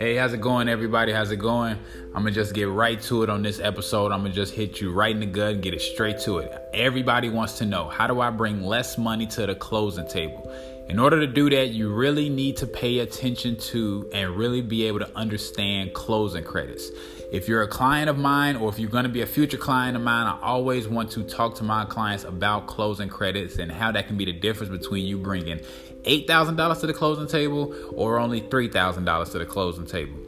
Hey, how's it going, everybody? How's it going? I'm gonna just get right to it on this episode. I'm gonna just hit you right in the gut and get it straight to it. Everybody wants to know how do I bring less money to the closing table? In order to do that, you really need to pay attention to and really be able to understand closing credits. If you're a client of mine or if you're going to be a future client of mine, I always want to talk to my clients about closing credits and how that can be the difference between you bringing $8,000 to the closing table or only $3,000 to the closing table.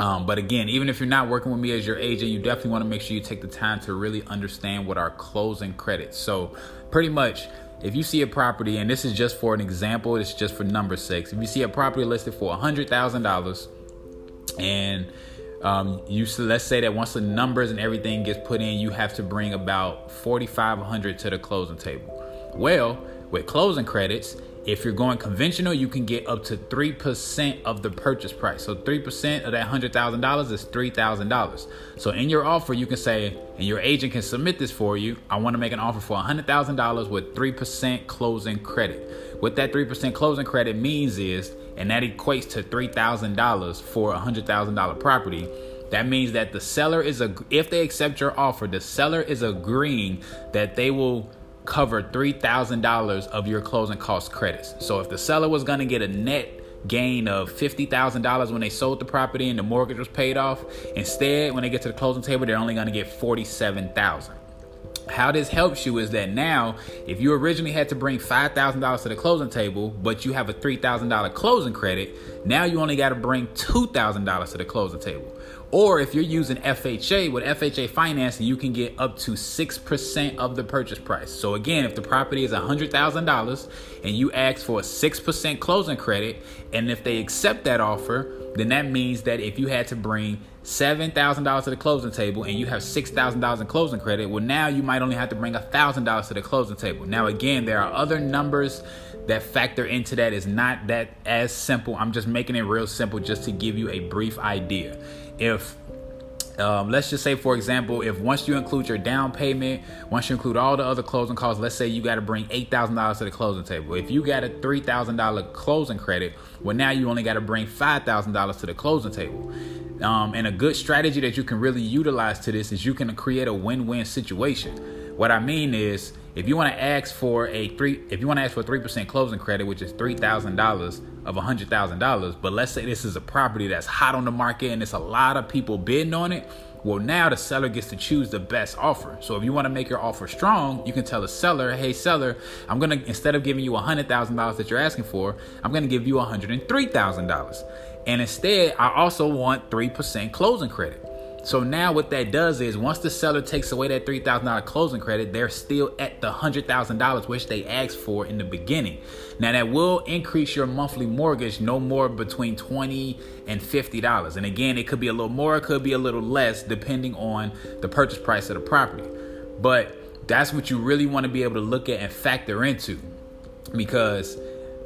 Um, but again, even if you're not working with me as your agent, you definitely want to make sure you take the time to really understand what our closing credits. So, pretty much, if you see a property, and this is just for an example, it's just for number six. If you see a property listed for $100,000 and um, you let's say that once the numbers and everything gets put in, you have to bring about 4,500 to the closing table. Well, with closing credits, if you're going conventional, you can get up to 3% of the purchase price. So 3% of that $100,000 is $3,000. So in your offer, you can say, and your agent can submit this for you, I want to make an offer for $100,000 with 3% closing credit. What that 3% closing credit means is, and that equates to $3,000 for a $100,000 property. That means that the seller is a if they accept your offer, the seller is agreeing that they will cover $3,000 of your closing cost credits. So if the seller was going to get a net gain of $50,000 when they sold the property and the mortgage was paid off, instead when they get to the closing table they're only going to get 47,000. How this helps you is that now, if you originally had to bring $5,000 to the closing table, but you have a $3,000 closing credit, now you only got to bring $2,000 to the closing table. Or if you're using FHA, with FHA financing, you can get up to 6% of the purchase price. So again, if the property is $100,000 and you ask for a 6% closing credit, and if they accept that offer, then that means that if you had to bring $7,000 to the closing table and you have $6,000 in closing credit, well, now you might only have to bring $1,000 to the closing table. Now, again, there are other numbers that factor into that. Is not that as simple. I'm just making it real simple just to give you a brief idea if um, let's just say, for example, if once you include your down payment, once you include all the other closing costs, let's say you got to bring eight thousand dollars to the closing table. If you got a three thousand dollar closing credit, well now you only got to bring five thousand dollars to the closing table. Um, and a good strategy that you can really utilize to this is you can create a win-win situation. What I mean is, if you want to ask for a three, if you want to ask for a three percent closing credit, which is three thousand dollars of a hundred thousand dollars, but let's say this is a property that's hot on the market and it's a lot of people bidding on it. Well, now the seller gets to choose the best offer. So if you want to make your offer strong, you can tell the seller, "Hey, seller, I'm gonna instead of giving you a hundred thousand dollars that you're asking for, I'm gonna give you a hundred and three thousand dollars, and instead I also want three percent closing credit." So now what that does is once the seller takes away that $3,000 closing credit, they're still at the $100,000 which they asked for in the beginning. Now that will increase your monthly mortgage no more between 20 and $50. And again, it could be a little more, it could be a little less depending on the purchase price of the property. But that's what you really want to be able to look at and factor into because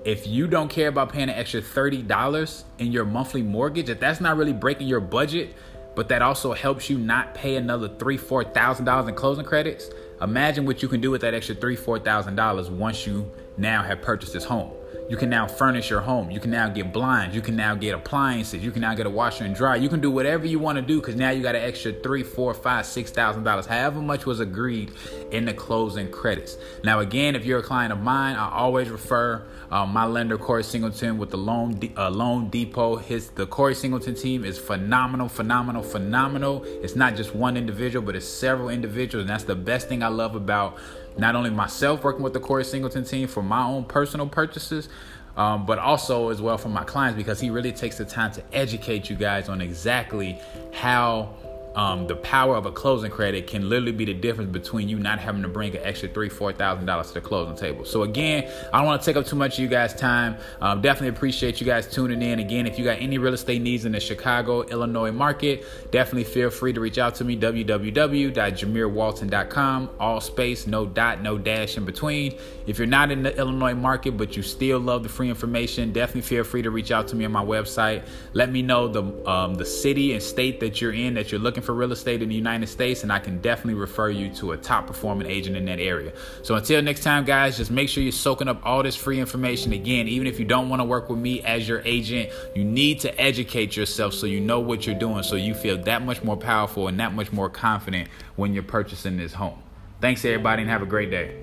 if you don't care about paying an extra $30 in your monthly mortgage, if that's not really breaking your budget, but that also helps you not pay another three, four thousand dollars in closing credits. Imagine what you can do with that extra three, four thousand dollars once you now have purchased this home. You can now furnish your home. You can now get blinds. You can now get appliances. You can now get a washer and dryer. You can do whatever you want to do because now you got an extra three, four, five, six thousand dollars, however much was agreed in the closing credits. Now, again, if you're a client of mine, I always refer um, my lender Corey Singleton with the Loan uh, Loan Depot. His the Corey Singleton team is phenomenal, phenomenal, phenomenal. It's not just one individual, but it's several individuals, and that's the best thing I love about not only myself working with the Corey Singleton team for my own personal purchases, um, but also as well for my clients because he really takes the time to educate you guys on exactly how um, the power of a closing credit can literally be the difference between you not having to bring an extra three, four thousand dollars to the closing table. So again, I don't want to take up too much of you guys' time. Um, definitely appreciate you guys tuning in. Again, if you got any real estate needs in the Chicago, Illinois market, definitely feel free to reach out to me. www.jameerwalton.com. All space, no dot, no dash in between. If you're not in the Illinois market but you still love the free information, definitely feel free to reach out to me on my website. Let me know the um, the city and state that you're in that you're looking for real estate in the United States, and I can definitely refer you to a top performing agent in that area. So until next time, guys, just make sure you're soaking up all this free information. Again, even if you don't want to work with me as your agent, you need to educate yourself so you know what you're doing, so you feel that much more powerful and that much more confident when you're purchasing this home. Thanks, everybody, and have a great day.